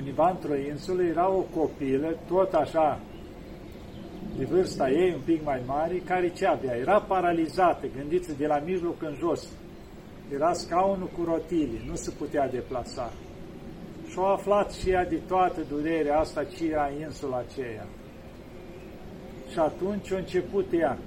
univa într-o insulă era o copilă, tot așa, de vârsta ei, un pic mai mare, care ce avea? Era paralizată, gândiți de la mijloc în jos. Era scaunul cu rotile, nu se putea deplasa. Și-a aflat și ea de toată durerea asta ce era insula aceea. Și atunci a început ea.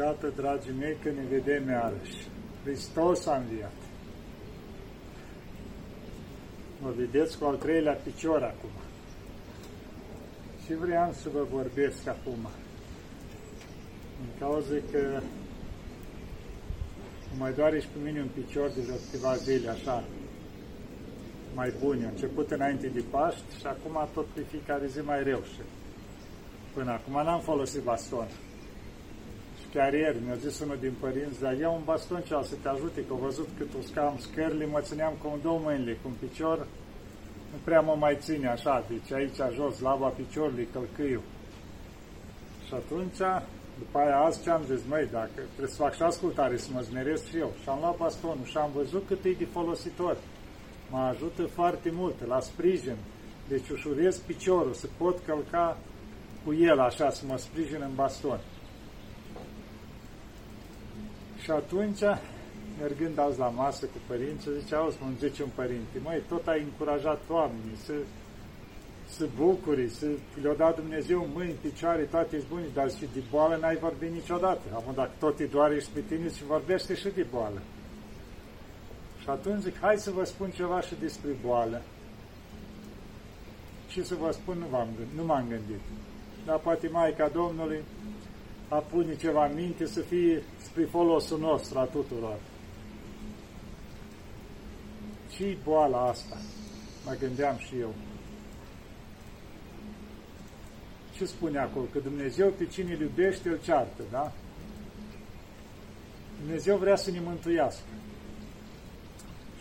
Iată, dragii mei, că ne vedem iarăși. Hristos a înviat. Mă vedeți cu al treilea picior acum. Și vreau să vă vorbesc acum. În cauza că mai doare și pe mine un picior de câteva zile, așa, mai bune. A început înainte de Paști și acum tot pe fiecare zi mai rău. Și până acum n-am folosit baston. Și chiar ieri mi-a zis unul din părinți, dar ia un baston ce să te ajute, că au văzut cât uscam scările, mă țineam cu două mâinile, cu un picior, nu prea mă mai ține așa, deci aici jos, lava piciorului, călcâiul. Și atunci după aia azi ce am zis, măi, dacă trebuie să fac și ascultare, să mă zmeresc și eu. Și am luat bastonul și am văzut cât e de folositor. Mă ajută foarte mult, la sprijin. Deci ușurez piciorul, să pot călca cu el așa, să mă sprijin în baston. Și atunci, mergând azi la masă cu părinții, zice, auzi, mă zice un părinte, măi, tot ai încurajat oamenii să să bucuri, să le-o dat Dumnezeu mâini, picioare, toate bune, dar și de boală n-ai vorbit niciodată. Acum, dacă tot te doare și pe tine, și vorbește și de boală. Și atunci zic, hai să vă spun ceva și despre boală. Și să vă spun, nu, m-am gândit, nu m-am gândit. Dar poate Maica Domnului a pune ceva în minte să fie spre folosul nostru a tuturor. ce boala asta? Mă gândeam și eu. ce spune acolo? Că Dumnezeu pe cine îl iubește, îl ceartă, da? Dumnezeu vrea să ne mântuiască.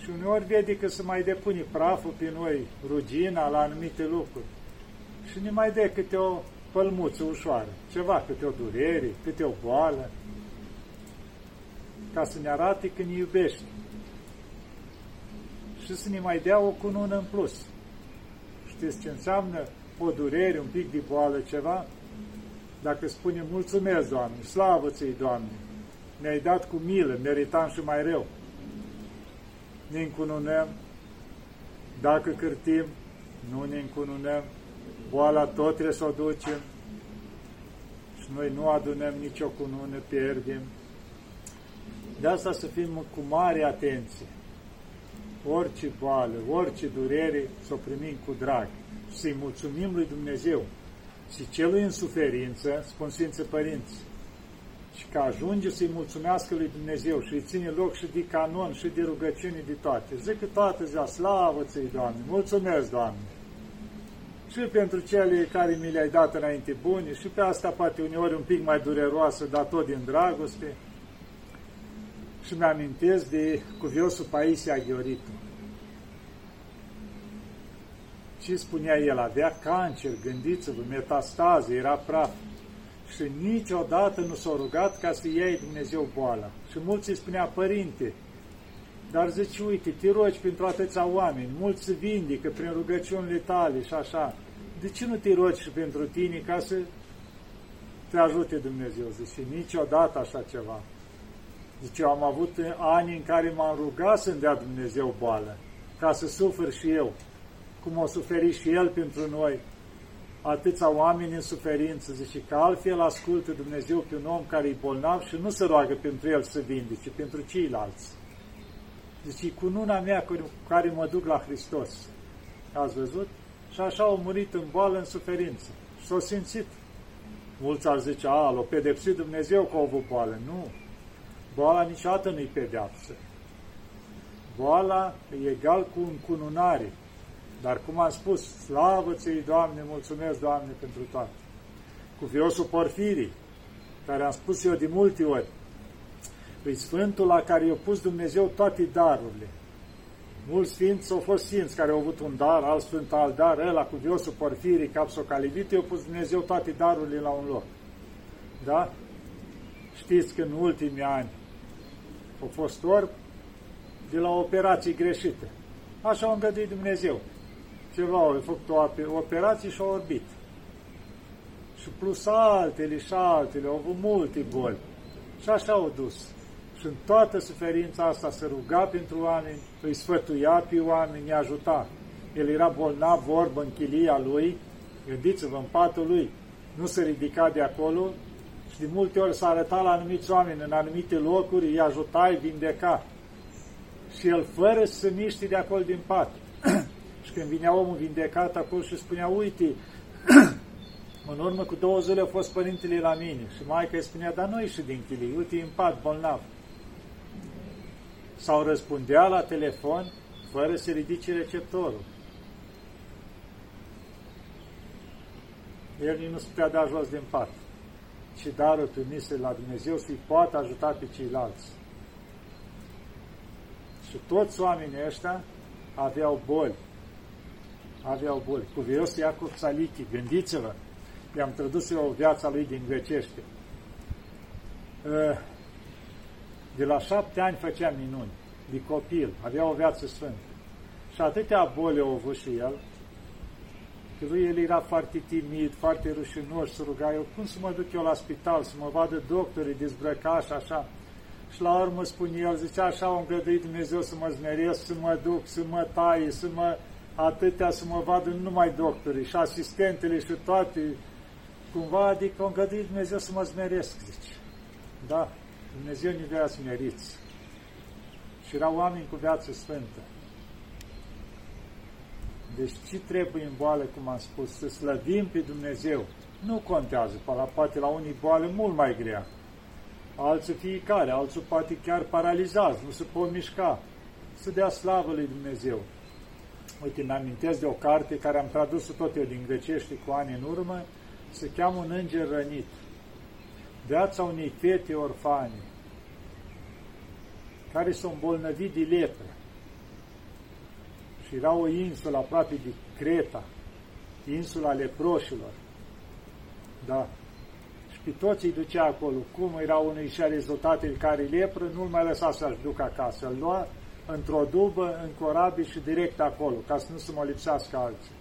Și uneori vede că se mai depune praful pe noi, rugina la anumite lucruri. Și ne mai dă câte o pălmuță ușoară, ceva, câte o durere, câte o boală, ca să ne arate că ne iubește. Și să ne mai dea o cunună în plus. Știți ce înseamnă? O durere, un pic de boală, ceva, dacă spunem mulțumesc, Doamne, slavă ți Doamne, ne-ai dat cu milă, meritam și mai rău. Ne încununăm, dacă cârtim, nu ne încununăm, boala tot trebuie să o ducem și noi nu adunăm nicio cunună, pierdem. De asta să fim cu mare atenție. Orice boală, orice durere, să o primim cu drag să-i mulțumim lui Dumnezeu și celui în suferință, spun Sfinții Părinți, și că ajunge să-i mulțumească lui Dumnezeu și îi ține loc și de canon și de rugăciune de toate. Zic că toată ziua, slavă ți Doamne, mulțumesc, Doamne! Și pentru cele care mi le-ai dat înainte bune, și pe asta poate uneori un pic mai dureroasă, dar tot din dragoste. Și mi-amintesc de cuviosul Paisia Gheoritu ce spunea el? Avea cancer, gândiți-vă, metastaze, era praf. Și niciodată nu s-a rugat ca să iei Dumnezeu boala. Și mulți îi spunea, părinte, dar zice, uite, te rogi pentru atâția oameni, mulți se vindică prin rugăciunile tale și așa. De ce nu te rogi și pentru tine ca să te ajute Dumnezeu? Zice, niciodată așa ceva. Zice, eu am avut ani în care m-am rugat să-mi dea Dumnezeu boală, ca să sufăr și eu cum o suferi și El pentru noi, atâția oameni în suferință, zice că altfel ascultă Dumnezeu pe un om care e bolnav și nu se roagă pentru el să vindice, pentru ceilalți. Zice, cu nuna mea cu care mă duc la Hristos. Ați văzut? Și așa au murit în boală, în suferință. Și s-au simțit. Mulți ar zice, a, l-a pedepsit Dumnezeu că au avut boală. Nu. Boala niciodată nu-i pedeapsă. Boala e egal cu încununare. Dar cum am spus, slavă ți Doamne, mulțumesc, Doamne, pentru toate. Cu fiosul Porfirii, care am spus eu de multe ori, îi Sfântul la care i-a pus Dumnezeu toate darurile. Mulți sfinți au fost sfinți care au avut un dar, alt sfânt alt dar, ăla cu viosul Porfirii, capsul calivit, i-a pus Dumnezeu toate darurile la un loc. Da? Știți că în ultimii ani au fost orb de la operații greșite. Așa a îngăduit Dumnezeu. Ceva au făcut o operație și au orbit. Și plus altele și altele, au avut multe boli. Și așa au dus. Și în toată suferința asta se ruga pentru oameni, îi sfătuia pe oameni, îi ajuta. El era bolnav, vorbă în chilia lui, gândiți-vă, în patul lui, nu se ridica de acolo și de multe ori s-a arătat la anumiți oameni în anumite locuri, îi ajuta, îi vindeca. Și el fără să se miște de acolo din pat. și când vinea omul vindecat acolo și spunea, uite, în urmă cu două zile au fost părintele la mine și maica îi spunea, dar nu ieși din chilie, uite, în pat, bolnav. Sau răspundea la telefon fără să ridice receptorul. El nu se putea da jos din pat. Și darul trimise la Dumnezeu să-i poată ajuta pe ceilalți. Și toți oamenii ăștia aveau boli. Aveau boli. Cuvios Iacov Salichi, gândiți-vă, i-am tradus eu viața lui din grecește. Ă, de la șapte ani făcea minuni, de copil, avea o viață sfântă. Și atâtea boli au avut și el, că lui el era foarte timid, foarte rușinos, să ruga eu, cum să mă duc eu la spital, să mă vadă doctorii dezbrăcași așa. Și la urmă spune el, zicea, așa am îngăduit Dumnezeu să mă zmeresc, să mă duc, să mă taie, să mă atâtea, să mă vadă numai doctorii și asistentele și toate, cumva, adică am îngăduit Dumnezeu să mă zmeresc, zice. Da, Dumnezeu ne vrea smeriți. Și erau oameni cu viață sfântă. Deci ce trebuie în boală, cum am spus, să slăvim pe Dumnezeu. Nu contează, poate la unii boală mult mai grea. Alții fiecare, alții poate chiar paralizați, nu se pot mișca. Să dea slavă lui Dumnezeu. Uite, îmi amintesc de o carte care am tradus-o tot eu din grecește cu ani în urmă, se cheamă Un înger rănit. Viața unei fete orfane care s-au îmbolnăvit de lepră și era o insulă aproape de Creta, insula leproșilor. Da. Și pe toți îi ducea acolo. Cum era unul și-a rezultatele care lepră, nu-l mai lăsa să-și ducă acasă. Îl lua într-o dubă, în corabil și direct acolo, ca să nu se mă lipsească alții.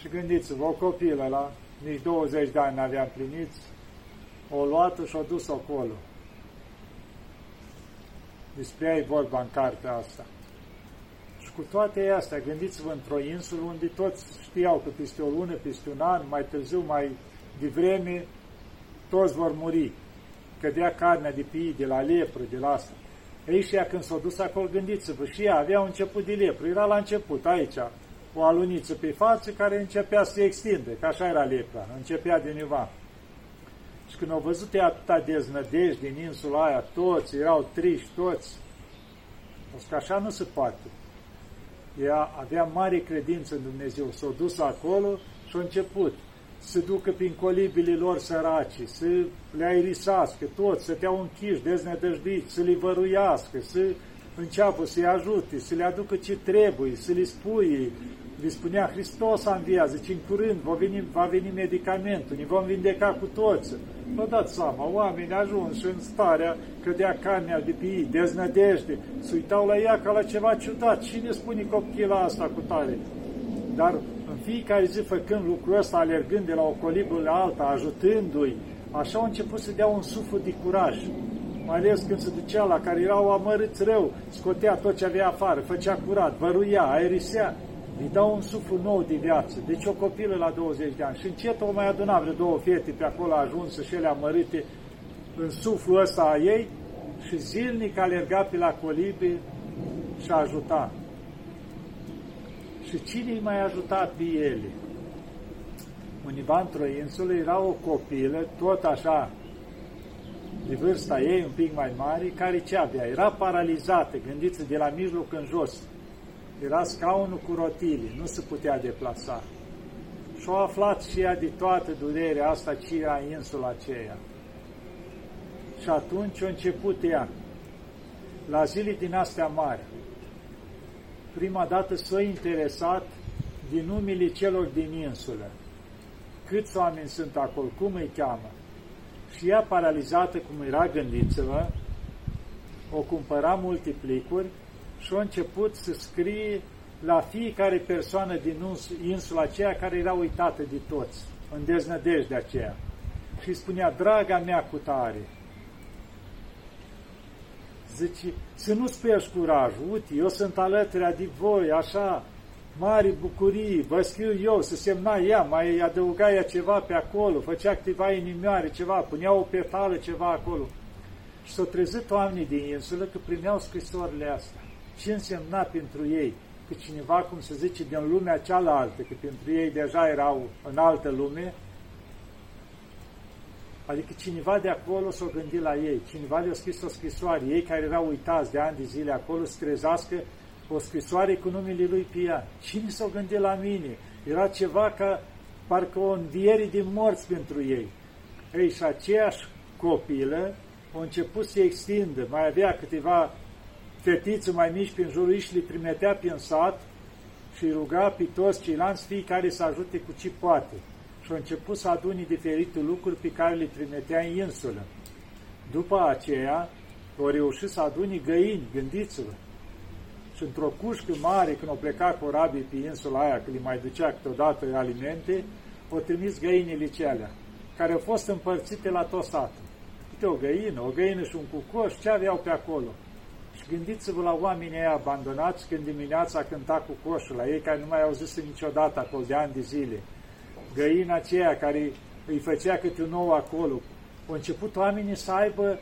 Și gândiți-vă, o copilă la nici 20 de ani n-avea împliniți, o luat și o dus acolo. Despre ea e vorba în cartea asta cu toate astea, gândiți-vă într-o insulă unde toți știau că peste o lună, peste un an, mai târziu, mai devreme, toți vor muri. Cădea carnea de pe ei, de la lepră, de la asta. Ei și ea când s-a dus acolo, gândiți-vă, și ea avea un început de lepră, era la început, aici, o aluniță pe față care începea să se extinde, că așa era lepra, începea de niva. Și când au văzut ea atâta deznădejde din insula aia, toți erau triști, toți, o că așa nu se poate. Ea avea mare credință în Dumnezeu, s-a dus acolo și a început să ducă prin colibile lor săraci, să le aerisească toți, să te-au închiși, deznădăjduiți, să le văruiască, să înceapă să-i ajute, să le aducă ce trebuie, să le spui, le spunea Hristos a înviat, zice, în curând va veni, va veni medicamentul, ne vom vindeca cu toți. Vă dați seama, oamenii ajuns în starea că dea carnea de pe ei, deznădejde, se uitau la ea ca la ceva ciudat. Cine spune copila asta cu tare? Dar în fiecare zi făcând lucrul ăsta, alergând de la o colibă la alta, ajutându-i, așa au început să dea un suflu de curaj. Mai ales când se ducea la care erau amărâți rău, scotea tot ce avea afară, făcea curat, văruia, aerisea îi dau un suflu nou de viață. Deci o copilă la 20 de ani. Și încet o mai aduna vreo două fete pe acolo ajunsă și ele amărite în suflul ăsta a ei și zilnic alerga pe la colibe și ajuta. Și cine îi mai ajutat pe ele? Univa într-o insulă era o copilă, tot așa, de vârsta ei, un pic mai mare, care ce avea? Era paralizată, gândiți de la mijloc în jos era scaunul cu rotile, nu se putea deplasa. Și a aflat și ea de toată durerea asta ce era insula aceea. Și atunci a început ea, la zile din astea mari, prima dată s-a interesat din numele celor din insulă. Câți oameni sunt acolo, cum îi cheamă? și ea paralizată cum era, gândiți-vă, o cumpăra multiplicuri și a început să scrie la fiecare persoană din insula aceea care era uitată de toți, în deznădejde aceea. Și spunea, draga mea cu tare, zice, să nu-ți pierzi curajul, uite, eu sunt alături de voi, așa, mari bucurii, vă scriu eu, să semna ea, mai adăuga ea ceva pe acolo, făcea câteva inimioare, ceva, punea o petală, ceva acolo. Și s-au trezit oamenii din insulă că primeau scrisorile astea. Ce însemna pentru ei? Că cineva, cum se zice, din lumea cealaltă, că pentru ei deja erau în altă lume, Adică cineva de acolo s-a gândit la ei, cineva le-a scris o scrisoare, ei care erau uitați de ani de zile acolo, să trezească o scrisoare cu numele lui Pia. Cine s-a gândit la mine? Era ceva ca parcă o înviere din morți pentru ei. Ei, și aceeași copilă a început să extindă, mai avea câteva fetițe mai mici prin jurul ei și le trimitea pe sat și ruga pe toți ceilalți fiecare să ajute cu ce poate. Și a început să adune diferite lucruri pe care le trimitea în insulă. După aceea, au reușit să adune găini, gândiți-vă, și într-o cușcă mare, când o pleca corabii pe insula aia, când îi mai ducea câteodată alimente, o trimis găinile celea, care au fost împărțite la tot satul. Câte o găină, o găină și un cucoș, ce aveau pe acolo? Și gândiți-vă la oamenii aia abandonați când dimineața cânta cu coșul, la ei care nu mai au zis niciodată acolo de ani de zile. Găina aceea care îi făcea câte un nou acolo. Au început oamenii să aibă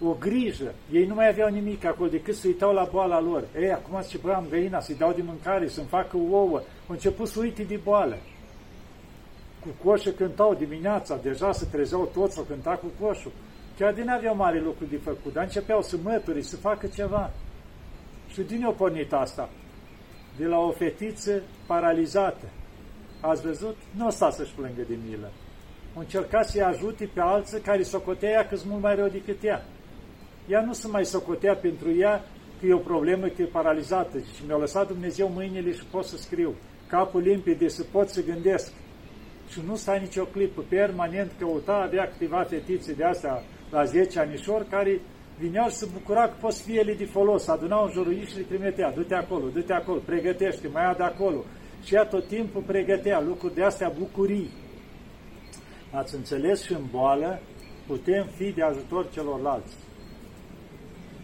o grijă. Ei nu mai aveau nimic acolo decât să uitau la boala lor. Ei, acum ce bă, am găina, să-i dau de mâncare, să-mi facă ouă. Au început să uite de boală. Cu coșă cântau dimineața, deja se trezeau toți, să cânta cu coșul. Chiar din aveau mare lucru de făcut, dar începeau să mături, să facă ceva. Și din o pornit asta? De la o fetiță paralizată. Ați văzut? Nu o sta să-și plângă de milă. O încerca să-i ajute pe alții care socotea ea că mult mai rău decât ea ea nu se mai socotea pentru ea că e o problemă, că e paralizată și mi-a lăsat Dumnezeu mâinile și pot să scriu. Capul limpede, să pot să gândesc. Și nu stai nicio clipă, permanent căuta, avea câteva fetițe de astea la 10 anișori care vineau și se bucura că pot să fie ele de folos, adunau în jurul ei și le trimitea, du-te acolo, du-te acolo, pregătește, mai ia de acolo. Și ea tot timpul pregătea lucruri de astea bucurii. Ați înțeles și în boală putem fi de ajutor celorlalți.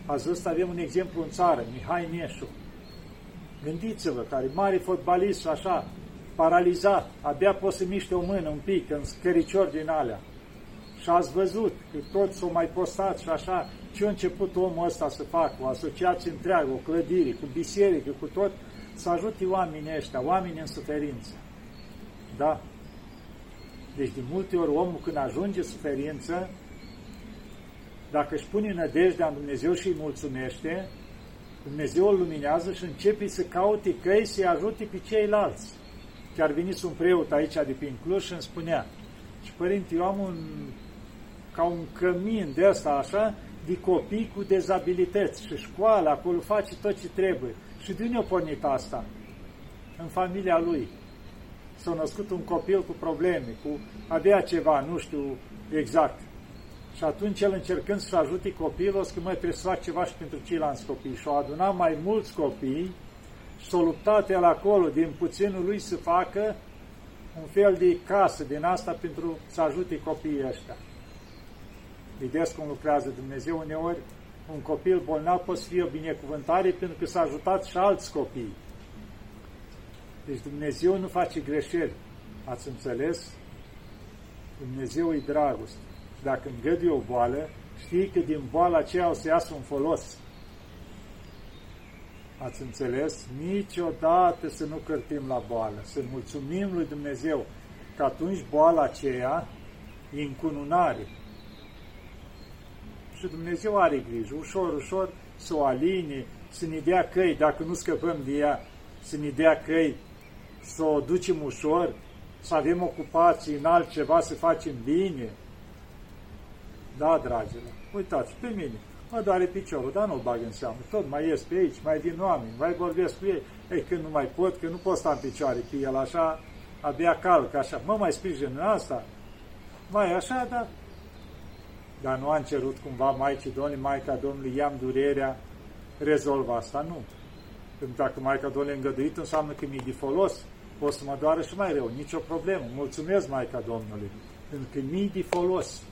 Azi ăsta avem un exemplu în țară, Mihai Neșu. Gândiți-vă, care mare fotbalist așa, paralizat, abia poate să miște o mână un pic în scăricior din alea. Și ați văzut că toți s-au mai postat și așa, ce a început omul ăsta să facă, o asociație întreagă, o clădire, cu biserică, cu tot, să ajute oamenii ăștia, oamenii în suferință. Da? Deci de multe ori omul când ajunge suferință, dacă își pune nădejdea în Dumnezeu și îi mulțumește, Dumnezeu îl luminează și începe să caute căi să-i ajute pe ceilalți. Chiar venit un preot aici de prin Cluj și îmi spunea, și părinte, eu am un, ca un cămin de asta așa, de copii cu dezabilități și școala acolo face tot ce trebuie. Și de unde a pornit asta? În familia lui. S-a născut un copil cu probleme, cu avea ceva, nu știu exact. Și atunci el încercând să ajute copilul, o să mă trebuie să fac ceva și pentru ceilalți copii. Și-au adunat mai mulți copii și s-au luptat el acolo, din puținul lui să facă un fel de casă din asta pentru să ajute copiii ăștia. Vedeți cum lucrează Dumnezeu uneori, un copil bolnav poate să fie o binecuvântare pentru că s-a ajutat și alți copii. Deci Dumnezeu nu face greșeli. Ați înțeles? Dumnezeu e dragoste dacă îngăduie o boală, știi că din boala aceea o să iasă un folos. Ați înțeles? Niciodată să nu cărtim la boală, să mulțumim lui Dumnezeu că atunci boala aceea e încununare. Și Dumnezeu are grijă, ușor, ușor, să o aline, să ne dea căi, dacă nu scăpăm de ea, să ne dea căi, să o ducem ușor, să avem ocupații în altceva, să facem bine, da, dragilor, uitați, pe mine, mă doare piciorul, dar nu-l bag în seamă. Tot mai ies pe aici, mai vin oameni, mai vorbesc cu ei. Ei, când nu mai pot, că nu pot sta în picioare pe el așa, abia calc, așa. Mă mai sprijin în asta? Mai așa, da. Dar nu am cerut cumva Maicii Domnului, Maica Domnului, i-am durerea, rezolvă asta, nu. Pentru că dacă Maica Domnului îngăduit, înseamnă că mi-e de folos, o să mă doară și mai rău, nicio problemă. Mulțumesc, Maica Domnului, pentru că mi-e de folos.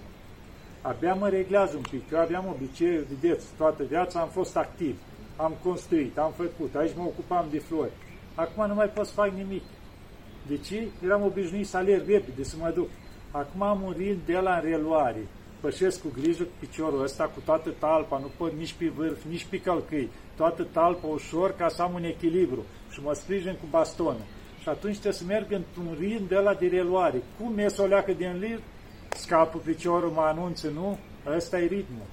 Abia mă reglează un pic, eu aveam obiceiul, vedeți, toată viața am fost activ, am construit, am făcut, aici mă ocupam de flori. Acum nu mai pot să fac nimic. De ce? Eram obișnuit să alerg repede, să mă duc. Acum am un rind de la în reluare. Pășesc cu grijă cu piciorul ăsta, cu toată talpa, nu pot nici pe vârf, nici pe călcâi. Toată talpa ușor ca să am un echilibru și mă sprijin cu bastonul. Și atunci trebuie să merg într-un rind de la de reluare. Cum ies o leacă din lir, scapă piciorul, mă anunță, nu? Ăsta e ritmul.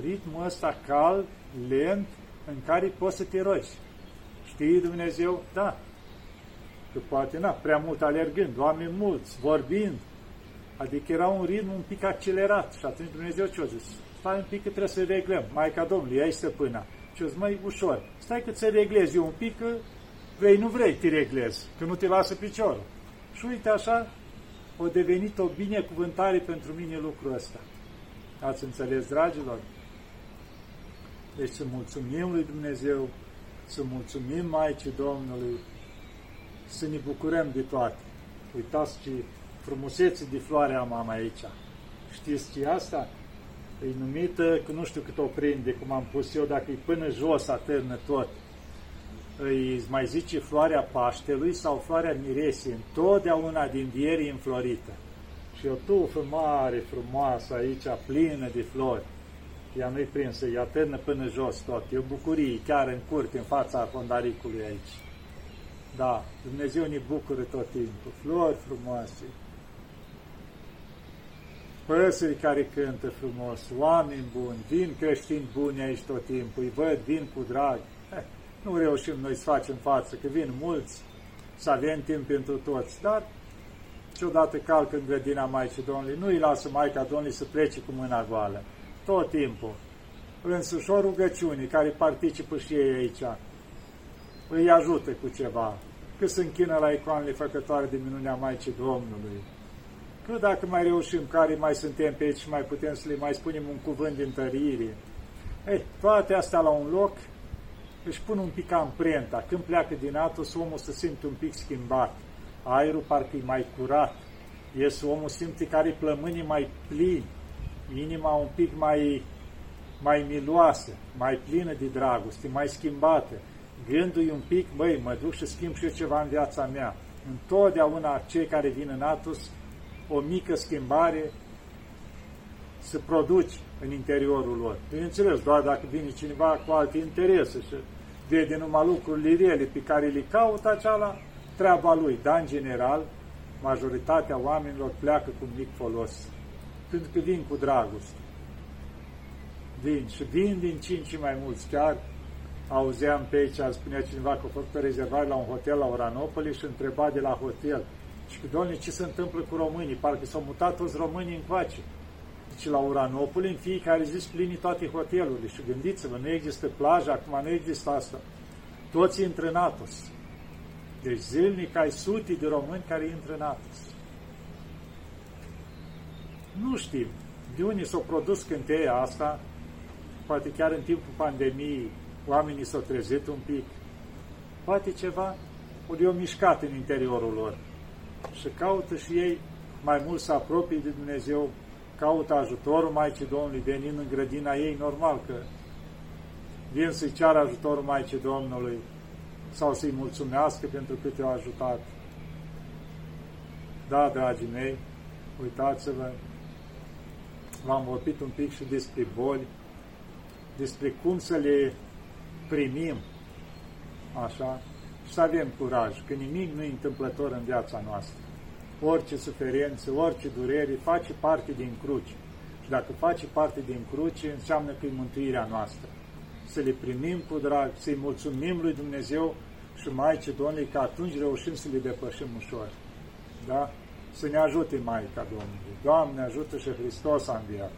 Ritmul ăsta cal, lent, în care poți să te rogi. Știi Dumnezeu? Da. Că poate, na, prea mult alergând, oameni mulți, vorbind. Adică era un ritm un pic accelerat. Și atunci Dumnezeu ce-a zis? Stai un pic că trebuie să reglăm. Maica Domnului, ai stăpâna. Și-o zis, mai ușor. Stai că ți reglezi eu un pic, că vrei, nu vrei, te reglezi, că nu te lasă piciorul. Și uite așa, a devenit o binecuvântare pentru mine lucrul ăsta. Ați înțeles, dragilor? Deci să mulțumim lui Dumnezeu, să mulțumim Maicii Domnului, să ne bucurăm de toate. Uitați ce frumusețe de floare am am aici. Știți ce asta? E numită, că nu știu cât o prinde, cum am pus eu, dacă e până jos atârnă tot. Îi mai zice floarea Paștelui sau floarea Miresii, întotdeauna din dieri înflorită. Și o tufă mare, frumoasă aici, plină de flori ea nu-i prinsă, ea târnă până jos tot. E o bucurie, chiar în curte, în fața fondaricului aici. Da, Dumnezeu ne bucură tot timpul. Flori frumoase. Păsări care cântă frumos, oameni buni, vin creștini buni aici tot timpul, îi văd, vin cu drag. Eh, nu reușim noi să facem față, că vin mulți, să avem timp pentru toți, dar ciodată calcă în grădina Maicii Domnului, nu îi lasă Maica Domnului să plece cu mâna goală tot timpul. Însuși o rugăciune care participă și ei aici, îi ajută cu ceva, că se închină la icoanele făcătoare de minunea Maicii Domnului. Că dacă mai reușim, care mai suntem pe aici și mai putem să le mai spunem un cuvânt de întărire. Ei, toate astea la un loc își pun un pic amprenta. Când pleacă din Atos, omul se simte un pic schimbat. Aerul parcă e mai curat. Ies omul simte care plămânii mai plini inima un pic mai, mai miloasă, mai plină de dragoste, mai schimbată. Gândul un pic, băi, mă duc și schimb și eu ceva în viața mea. Întotdeauna cei care vin în Atos, o mică schimbare să produci în interiorul lor. Bineînțeles, doar dacă vine cineva cu alte interese și vede numai lucrurile rele pe care le caută, aceala treaba lui. Dar, în general, majoritatea oamenilor pleacă cu mic folos pentru că vin cu dragoste. Vin și vin din cinci și mai mulți. Chiar auzeam pe aici, spunea cineva că a făcut o rezervare la un hotel la Oranopoli și întreba de la hotel. Și că, doamne, ce se întâmplă cu românii? Parcă s-au mutat toți românii încoace. Deci la Uranopoli în fiecare zi plini toate hotelurile și gândiți-vă, nu există plajă, acum nu există asta. Toți intră în Atos. Deci zilnic ai sute de români care intră în Atos. Nu știm de unde s-a produs cânteia asta, poate chiar în timpul pandemiei oamenii s-au trezit un pic, poate ceva ori o mișcat în interiorul lor și caută și ei mai mult să apropie de Dumnezeu, caută ajutorul Maicii Domnului venind în grădina ei, normal că vin să-i ceară ajutorul Maicii Domnului sau să-i mulțumească pentru cât i-au ajutat. Da, dragii mei, uitați-vă, v-am vorbit un pic și despre boli, despre cum să le primim, așa, și să avem curaj, că nimic nu e întâmplător în viața noastră. Orice suferință, orice durere face parte din cruce. Și dacă face parte din cruce, înseamnă că e mântuirea noastră. Să le primim cu drag, să-i mulțumim lui Dumnezeu și Maicii Domnului, că atunci reușim să le depășim ușor. Da? să ne ajute Maica Domnului. Doamne, ajută și Hristos a înviat.